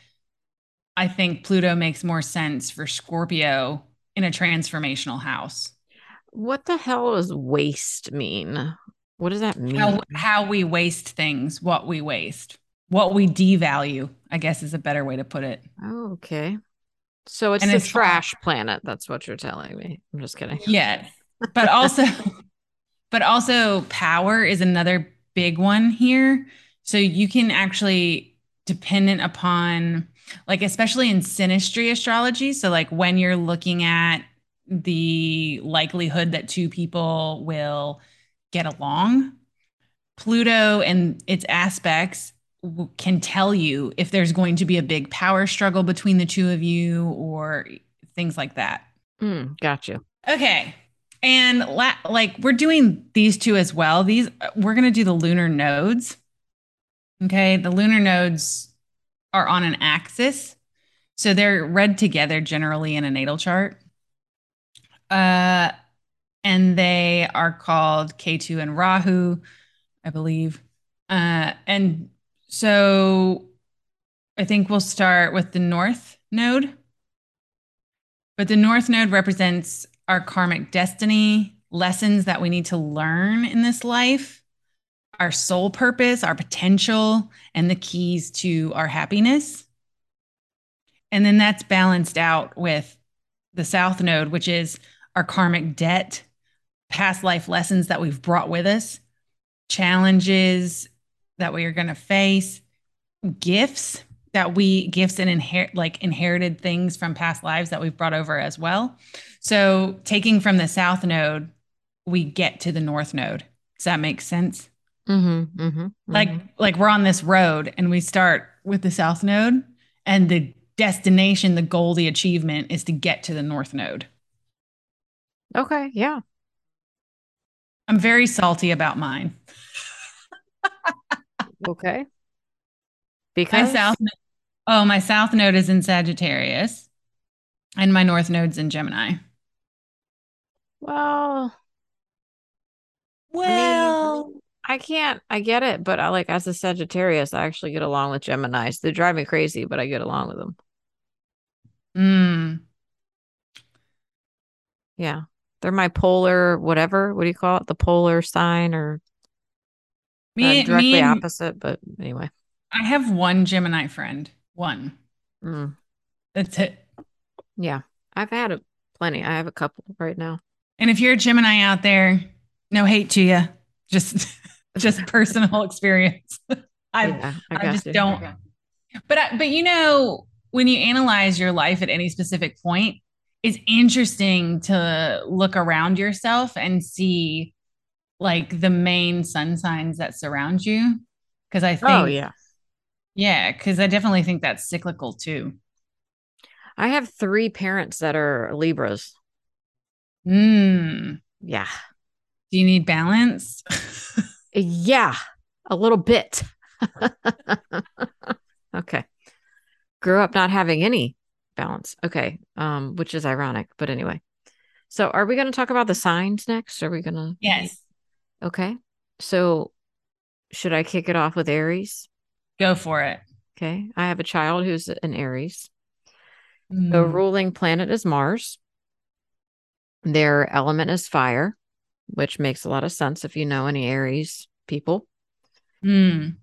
I think Pluto makes more sense for Scorpio in a transformational house. What the hell does waste mean? What does that mean? How, how we waste things, what we waste what we devalue, I guess is a better way to put it. Oh, okay. So it's and the it's trash fun. planet. That's what you're telling me. I'm just kidding. Yeah. But also, but also power is another big one here. So you can actually dependent upon like especially in synastry astrology. So like when you're looking at the likelihood that two people will get along, Pluto and its aspects can tell you if there's going to be a big power struggle between the two of you or things like that. Mm, you. Okay. And la- like we're doing these two as well. These we're going to do the lunar nodes. Okay. The lunar nodes are on an axis. So they're read together generally in a natal chart. Uh, and they are called Ketu and Rahu, I believe. Uh, and so I think we'll start with the North Node. But the North Node represents our karmic destiny, lessons that we need to learn in this life, our soul purpose, our potential, and the keys to our happiness. And then that's balanced out with the South Node, which is our karmic debt, past life lessons that we've brought with us, challenges that we are going to face, gifts that we gifts and inherit like inherited things from past lives that we've brought over as well. So taking from the south node, we get to the north node. Does that make sense? Mm-hmm, mm-hmm, mm-hmm. Like like we're on this road and we start with the south node, and the destination, the goal, the achievement is to get to the north node. Okay, yeah. I'm very salty about mine. Okay. Because my south oh my south node is in Sagittarius, and my north node's in Gemini. Well, well, I, mean, I can't. I get it, but I like as a Sagittarius, I actually get along with Gemini's. They drive me crazy, but I get along with them. Mm. Yeah, they're my polar whatever. What do you call it? The polar sign or me, uh, directly me opposite. But anyway, I have one Gemini friend. One. Mm. That's it. Yeah, I've had a, plenty. I have a couple right now. And if you're a Gemini out there, no hate to you, just just personal experience. I Yeah, I, I just you. don't. But I, but you know, when you analyze your life at any specific point, it's interesting to look around yourself and see like the main sun signs that surround you. Because I think, Oh yeah, yeah, because I definitely think that's cyclical too. I have three parents that are Libras. Mm. Yeah, Do you need balance? yeah, a little bit. okay, grew up not having any balance. Okay, um, which is ironic, but anyway. So, are we going to talk about the signs next? Are we going to? yes. Okay. So, should I kick it off with Aries? Go for it. Okay. I have a child who's an Aries. The Mm. ruling planet is Mars. Their element is fire, which makes a lot of sense if you know any Aries people. Mm.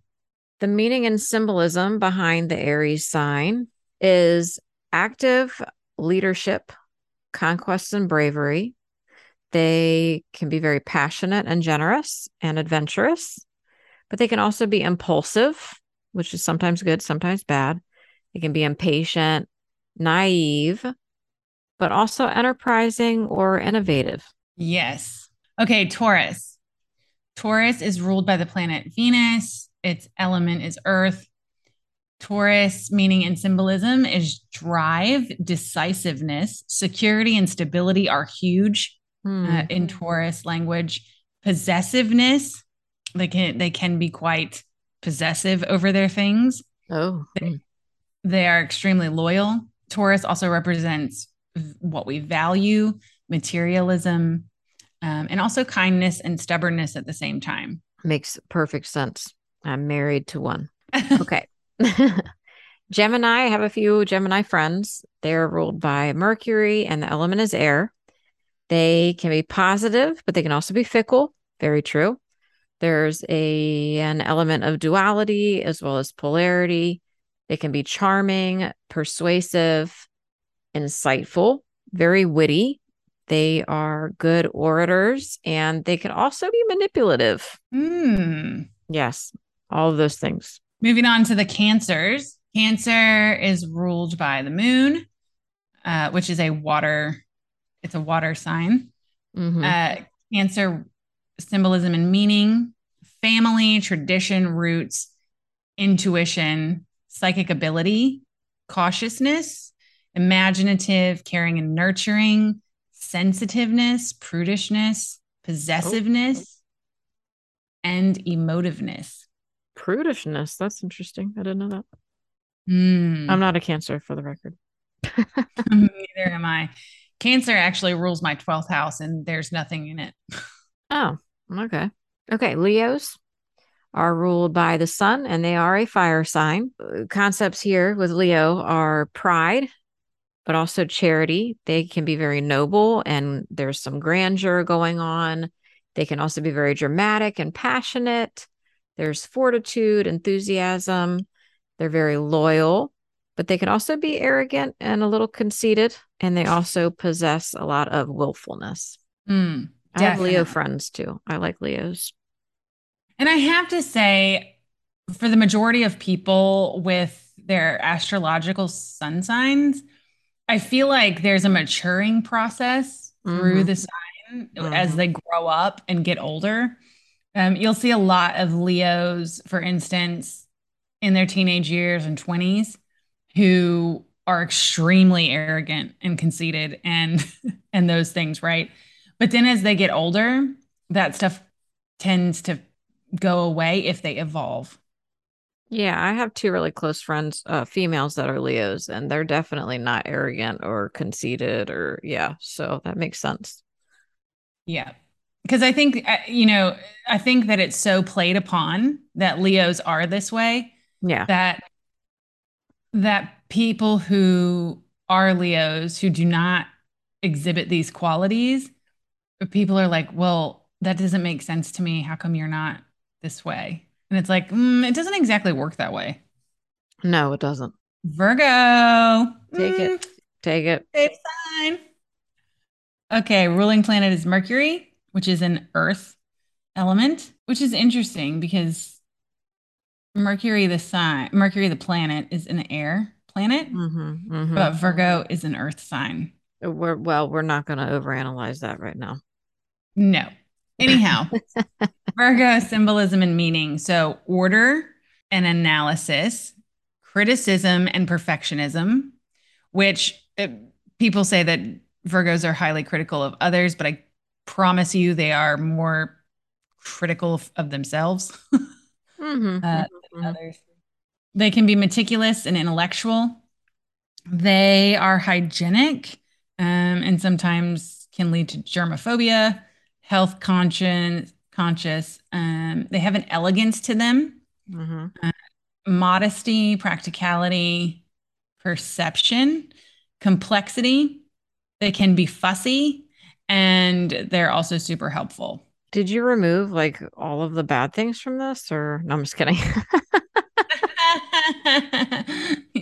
The meaning and symbolism behind the Aries sign is active leadership, conquest, and bravery. They can be very passionate and generous and adventurous, but they can also be impulsive, which is sometimes good, sometimes bad. They can be impatient, naive, but also enterprising or innovative. Yes. Okay, Taurus. Taurus is ruled by the planet Venus. Its element is earth. Taurus, meaning in symbolism, is drive, decisiveness, security, and stability are huge Hmm. uh, in Taurus language. Possessiveness, they can they can be quite possessive over their things. oh, hmm. They are extremely loyal. Taurus also represents what we value, materialism, um, and also kindness and stubbornness at the same time. makes perfect sense. I'm married to one. Okay. Gemini, I have a few Gemini friends. They're ruled by Mercury and the element is air. They can be positive, but they can also be fickle. Very true. There's a an element of duality as well as polarity. They can be charming, persuasive, insightful, very witty. They are good orators and they can also be manipulative. Hmm. Yes, all of those things. Moving on to the Cancers. Cancer is ruled by the moon, uh, which is a water. It's a water sign. Mhm. Uh, cancer symbolism and meaning, family, tradition, roots, intuition, psychic ability, cautiousness, imaginative, caring and nurturing, sensitiveness, prudishness, possessiveness, and emotiveness. Prudishness. That's interesting. I didn't know that. Hmm. I'm not a cancer for the record. Neither am I. Cancer actually rules my 12th house, and there's nothing in it. Oh, okay. Okay. Leos are ruled by the sun and they are a fire sign. Concepts here with Leo are pride, but also charity. They can be very noble and there's some grandeur going on. They can also be very dramatic and passionate. There's fortitude, enthusiasm. They're very loyal, but they can also be arrogant and a little conceited. And they also possess a lot of willfulness. Hmm. I have Leo friends too. I like Leos. And I have to say, for the majority of people with their astrological sun signs, I feel like there's a maturing process through Mhm. the sign as Mhm. they grow up and get older. Um, you'll see a lot of Leos, for instance, in their teenage years and 20s who are extremely arrogant and conceited and and those things, right? But then as they get older, that stuff tends to go away if they evolve. Yeah, I have two really close friends, uh, females that are Leos, and they're definitely not arrogant or conceited or, yeah. So that makes sense. Yeah. Because I think, uh, you know, I think that it's so played upon that Leos are this way. Yeah. That, that people who are Leos who do not exhibit these qualities, people are like, well, that doesn't make sense to me. How come you're not this way? And it's like, mm, it doesn't exactly work that way. No, it doesn't. Virgo. Take mm. it. Take it. Safe sign. Okay, ruling planet is Mercury, which is an earth element, which is interesting because Mercury, the sign, Mercury, the planet, is an air planet, mm-hmm, mm-hmm. but Virgo is an earth sign. We're well, we're not going to overanalyze that right now. No. Anyhow, Virgo symbolism and meaning. So, order and analysis, criticism and perfectionism, which uh, people say that Virgos are highly critical of others, but I promise you they are more critical of, of themselves mm-hmm, uh, mm-hmm. others. They can be meticulous and intellectual. They are hygienic um, and sometimes can lead to germophobia, health conscious, conscious. Um, they have an elegance to them, mm-hmm. uh, modesty, practicality, perception, complexity. They can be fussy and they're also super helpful. Did you remove like all of the bad things from this or no, I'm just kidding.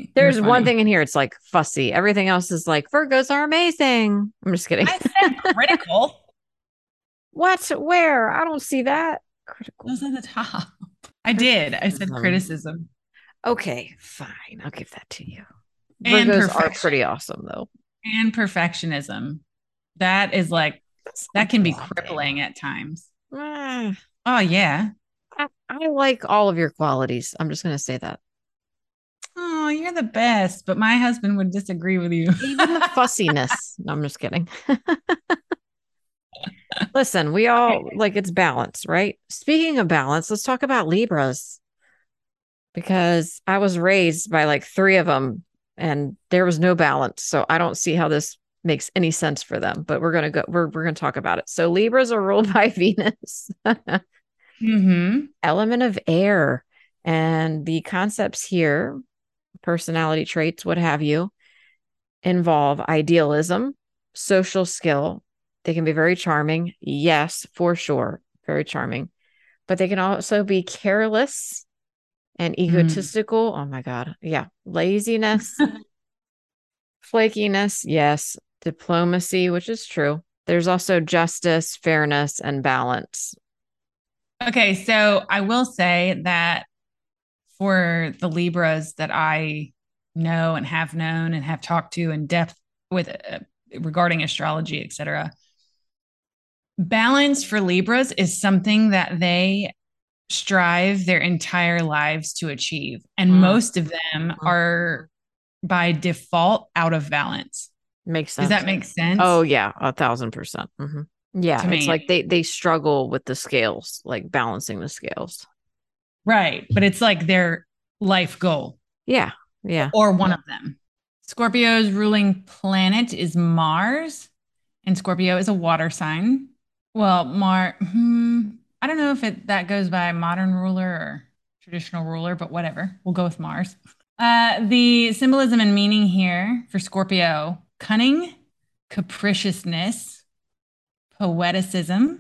There's one thing in here. It's like fussy. Everything else is like Virgos are amazing. I'm just kidding. I said critical. what? Where? I don't see that. Critical. Those at the top. I did. I said criticism. Okay, fine. I'll give that to you. And Virgos are pretty awesome though. And perfectionism. That is like that can be crippling at times. Uh, oh yeah. I, I like all of your qualities. I'm just gonna say that. Oh, you're the best, but my husband would disagree with you. Even the fussiness. no, I'm just kidding. Listen, we all like it's balance, right? Speaking of balance, let's talk about Libras because I was raised by like three of them and there was no balance. So I don't see how this makes any sense for them, but we're going to go, we're, we're going to talk about it. So Libras are ruled by Venus, mm-hmm. element of air. And the concepts here, personality traits, what have you, involve idealism, social skill. They can be very charming. Yes, for sure. Very charming. But they can also be careless and mm. egotistical. Mm. Oh my God. Yeah. Laziness, flakiness. Yes diplomacy, which is true. There's also justice, fairness, and balance. Okay, so I will say that for the Libras that I know and have known and have talked to in depth with uh, regarding astrology, etc. Balance for Libras is something that they strive their entire lives to achieve. And mm. most of them mm. are by default out of balance. Makes sense. Does that make sense? Oh yeah, a thousand percent. Mm-hmm. Yeah, to it's me. like they they struggle with the scales, like balancing the scales. Right, but it's like their life goal. Yeah, yeah. Or one of them. Scorpio's ruling planet is Mars, and Scorpio is a water sign. Well, Mar, hmm, I don't know if it that goes by modern ruler or traditional ruler, but whatever. We'll go with Mars. Uh, the symbolism and meaning here for Scorpio cunning, capriciousness, poeticism,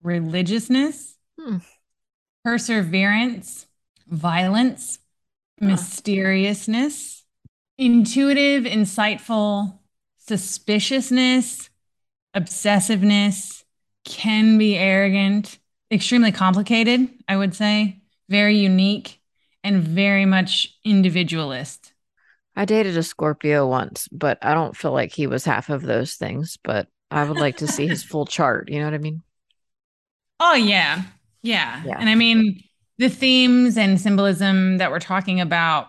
religiousness, hmm. perseverance, violence, mysteriousness, intuitive, insightful, suspiciousness, obsessiveness, can be arrogant, extremely complicated, I would say, very unique, and very much individualist. I dated a Scorpio once, but I don't feel like he was half of those things. But I would like to see his full chart. You know what I mean? Oh, yeah. Yeah. yeah. And I mean, the themes and symbolism that we're talking about,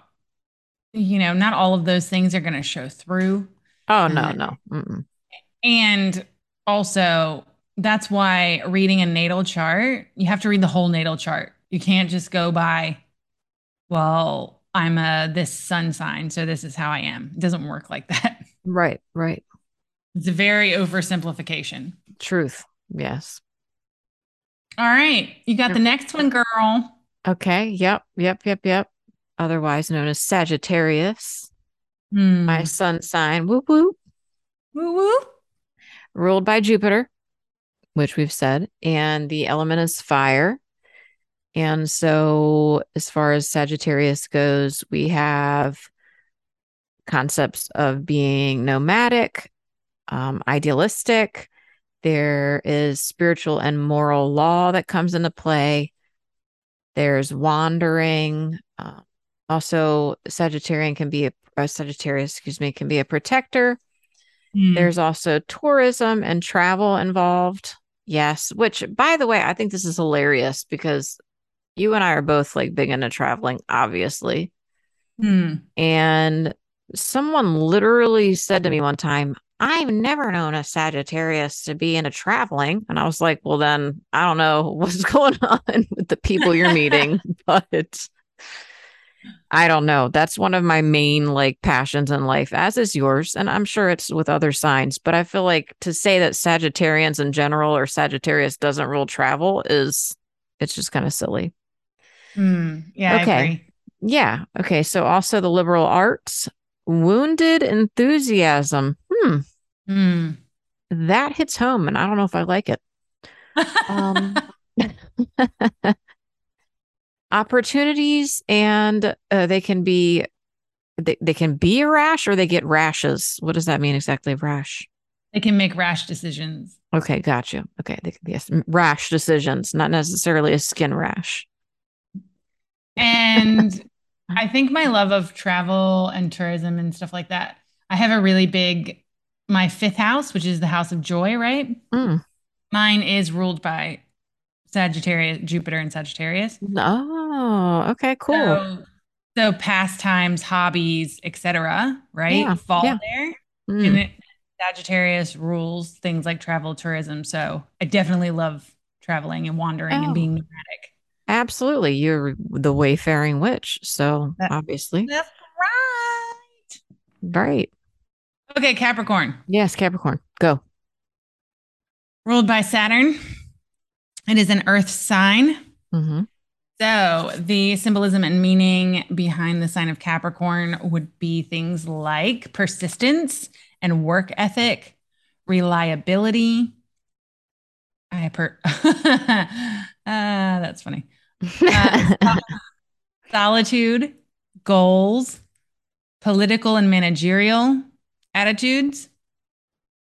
you know, not all of those things are going to show through. Oh, no, um, no. Mm-mm. And also, that's why reading a natal chart, you have to read the whole natal chart. You can't just go by well, I'm a this sun sign, so this is how I am. It doesn't work like that. Right, right. It's a very oversimplification. Truth. Yes. All right. You got the next one, girl. Okay. Yep. Yep. Yep. Yep. Otherwise known as Sagittarius. Hmm. My sun sign. Whoop whoop. Woo woo. Ruled by Jupiter, which we've said. And the element is fire. And so, as far as Sagittarius goes, we have concepts of being nomadic, um, idealistic. There is spiritual and moral law that comes into play. There's wandering. Uh, also, Sagittarian can be a, a Sagittarius, excuse me, can be a protector. Hmm. There's also tourism and travel involved. Yes, which by the way, I think this is hilarious because you and I are both like big into traveling, obviously. Hmm. And someone literally said to me one time, I've never known a Sagittarius to be into traveling. And I was like, well, then I don't know what's going on with the people you're meeting, but I don't know. That's one of my main like passions in life, as is yours. And I'm sure it's with other signs, but I feel like to say that Sagittarians in general or Sagittarius doesn't rule travel is it's just kind of silly. Hmm. Yeah. Okay. Yeah. Okay. So also the liberal arts, wounded enthusiasm. Hmm. Hmm. That hits home, and I don't know if I like it. Um, opportunities, and uh, they can be they, they can be a rash or they get rashes. What does that mean exactly? Rash. they can make rash decisions. Okay, got you. Okay, they, yes, rash decisions, not necessarily a skin rash. And I think my love of travel and tourism and stuff like that, I have a really big, my fifth house, which is the house of joy, right? Mm. Mine is ruled by Sagittarius, Jupiter and Sagittarius. Oh, okay, cool. So, so pastimes, hobbies, etc. Right? Yeah, Fall yeah. there. Mm. And it, Sagittarius rules things like travel, tourism. So I definitely love traveling and wandering Oh. and being nomadic. Absolutely. You're the wayfaring witch. So That- obviously, That's right. right. Okay, Capricorn. Yes, Capricorn, go. ruled by Saturn. It is an earth sign. hmm So, the symbolism and meaning behind the sign of Capricorn would be things like persistence and work ethic, reliability. I per ah, that's funny. Uh, solitude, goals, political and managerial attitudes,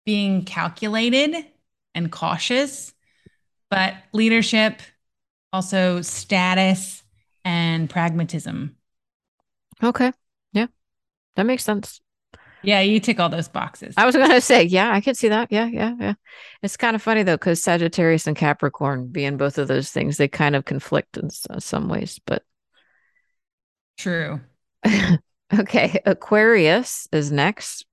being calculated and cautious, but leadership, also status and pragmatism. okay. Yeah, that makes sense. Yeah, you tick all those boxes. I was going to say, yeah, I can see that. Yeah, yeah, yeah. It's kind of funny though, because Sagittarius and Capricorn, being both of those things, they kind of conflict in some ways. But True. okay, Aquarius is next,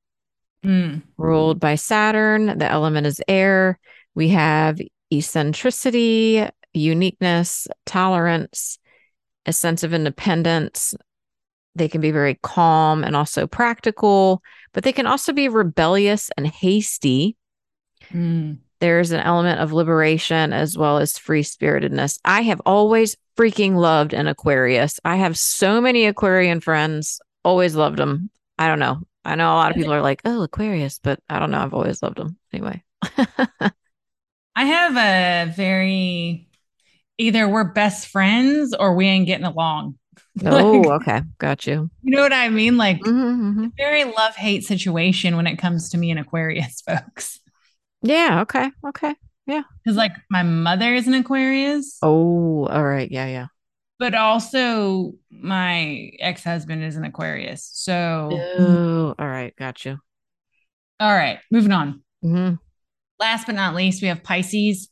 Mm. ruled by Saturn. The element is air. We have eccentricity, uniqueness, tolerance, a sense of independence. They can be very calm and also practical, but they can also be rebellious and hasty. Mm. There's an element of liberation as well as free spiritedness. I have always freaking loved an Aquarius. I have so many Aquarian friends, always loved them. I don't know. I know a lot of people are like, oh, Aquarius, but I don't know. I've always loved them anyway. I have a very either we're best friends or we ain't getting along. oh, Like, okay. Got you. you know what I mean? Like Mhm, mhm. very love hate situation when it comes to me and Aquarius folks. Yeah. Okay. Okay. Yeah. Because like my mother is an Aquarius, Oh, all right. Yeah. Yeah. but also my ex husband is an Aquarius. So, Oh, all right. Got you. all right, moving on. hmm Last but not least, we have Pisces,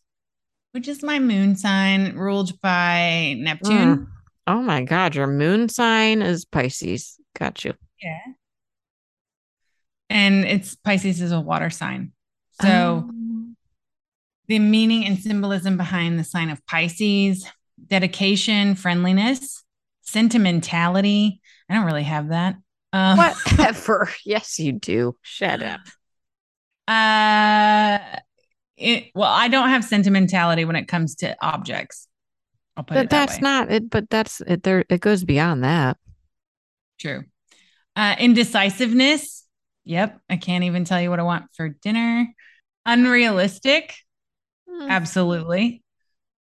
which is my moon sign, ruled by Neptune. Oh my God. Your moon sign is Pisces. Got you. Yeah. And it's Pisces is a water sign. So, Oh. the meaning and symbolism behind the sign of Pisces dedication, friendliness, sentimentality. I don't really have that. Um, Whatever. yes, you do. Shut up. Uh, it, well, I don't have sentimentality when it comes to objects. I'll put But it that that's way. not it. But that's it. There, it goes beyond that. True. Uh, indecisiveness. Yep. I can't even tell you what I want for dinner. Unrealistic. Hmm. Absolutely.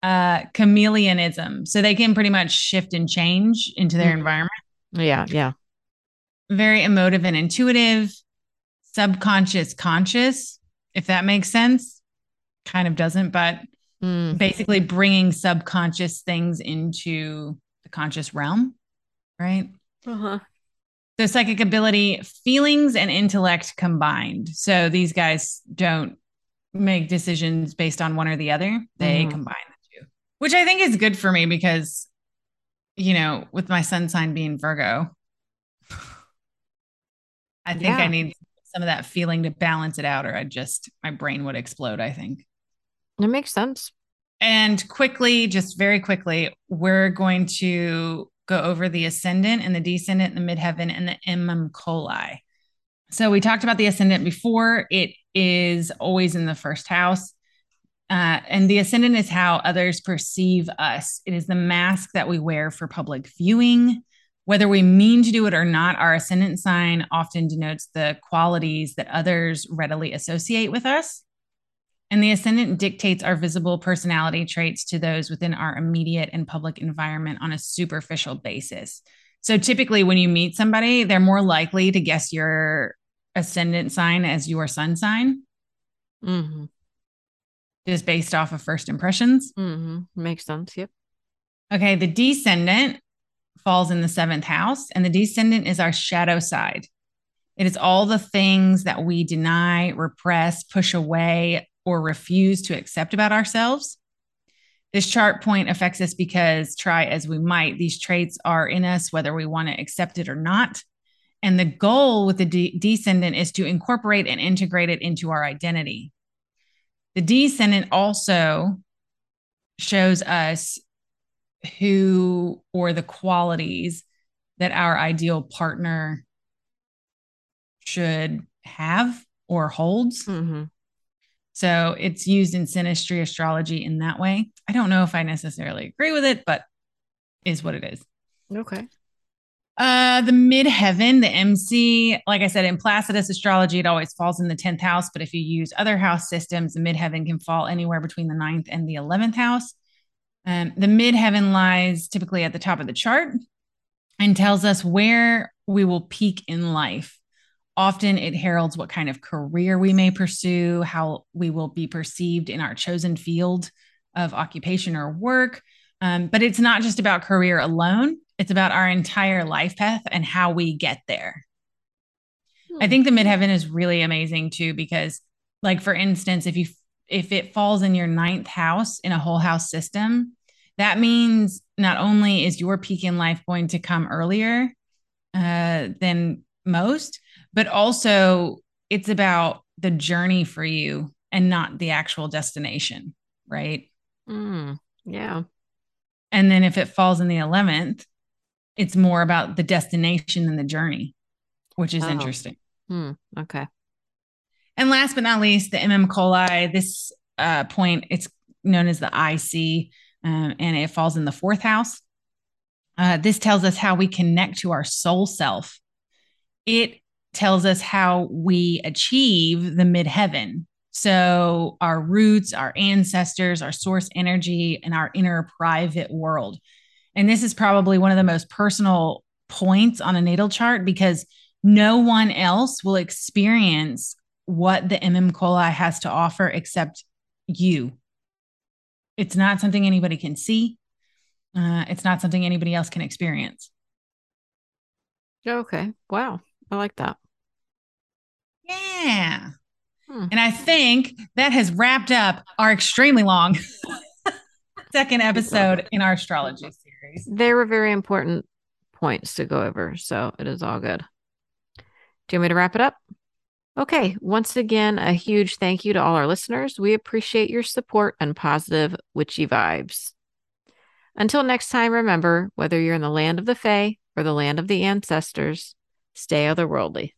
Uh, chameleonism. So they can pretty much shift and change into their Mhm. environment. Yeah, yeah. Very emotive and intuitive. Subconscious, conscious, if that makes sense. Kind of doesn't, but Mm. basically bringing subconscious things into the conscious realm, right? Uh-huh. So psychic ability, feelings and intellect combined. So these guys don't make decisions based on one or the other. They Mhm. combine the two, which I think is good for me because, you know, with my sun sign being Virgo, I think Yeah. I need some of that feeling to balance it out, or I just, my brain would explode, I think. It makes sense. And quickly, just very quickly, we're going to go over the ascendant and the descendant, the midheaven, and the MM coli. So we talked about the ascendant before. It is always in the first house. Uh, and the ascendant is how others perceive us. It is the mask that we wear for public viewing. Whether we mean to do it or not, our ascendant sign often denotes the qualities that others readily associate with us. And the ascendant dictates our visible personality traits to those within our immediate and public environment on a superficial basis. So typically, when you meet somebody, they're more likely to guess your ascendant sign as your sun sign, Mm-hmm. just based off of first impressions. Mm-hmm. Makes sense. Yep. Okay, the descendant falls in the seventh house, and the descendant is our shadow side. It is all the things that we deny, repress, push away, or refuse to accept about ourselves. This chart point affects us because, try as we might, these traits are in us, whether we want to accept it or not. And the goal with the de- descendant is to incorporate and integrate it into our identity. The descendant also shows us who or the qualities that our ideal partner should have or holds. Mm-hmm. So it's used in synastry astrology in that way. I don't know if I necessarily agree with it, but is what it is. Okay. Uh, the midheaven, the MC, like I said, in Placidus astrology, it always falls in the 10th house. But if you use other house systems, the midheaven can fall anywhere between the 9th and the 11th house. Um, the midheaven lies typically at the top of the chart and tells us where we will peak in life. Often it heralds what kind of career we may pursue, how we will be perceived in our chosen field of occupation or work. Um, but it's not just about career alone, it's about our entire life path and how we get there. I think the midheaven is really amazing too, because, like, for instance, if you if it falls in your ninth house in a whole house system, that means not only is your peak in life going to come earlier uh, than most, but also it's about the journey for you and not the actual destination, right? Mm, yeah. And then if it falls in the 11th, it's more about the destination than the journey, which is Oh. interesting. Hmm. Okay. And last but not least, the MM coli. This uh, point, it's known as the IC, um, and it falls in the fourth house. Uh, this tells us how we connect to our soul self. It tells us how we achieve the midheaven. So, our roots, our ancestors, our source energy, and our inner private world. And this is probably one of the most personal points on a natal chart because no one else will experience what the MM coli has to offer except you. It's not something anybody can see. Uh, it's not something anybody else can experience. Okay. Wow. I like that. Yeah. Hmm. And I think that has wrapped up our extremely long second episode in our astrology series. They were very important points to go over, so it is all good. Do you want me to wrap it up? Okay. Once again, a huge thank you to all our listeners. We appreciate your support and positive witchy vibes. Until next time, remember whether you're in the land of the Fae or the land of the ancestors, stay otherworldly.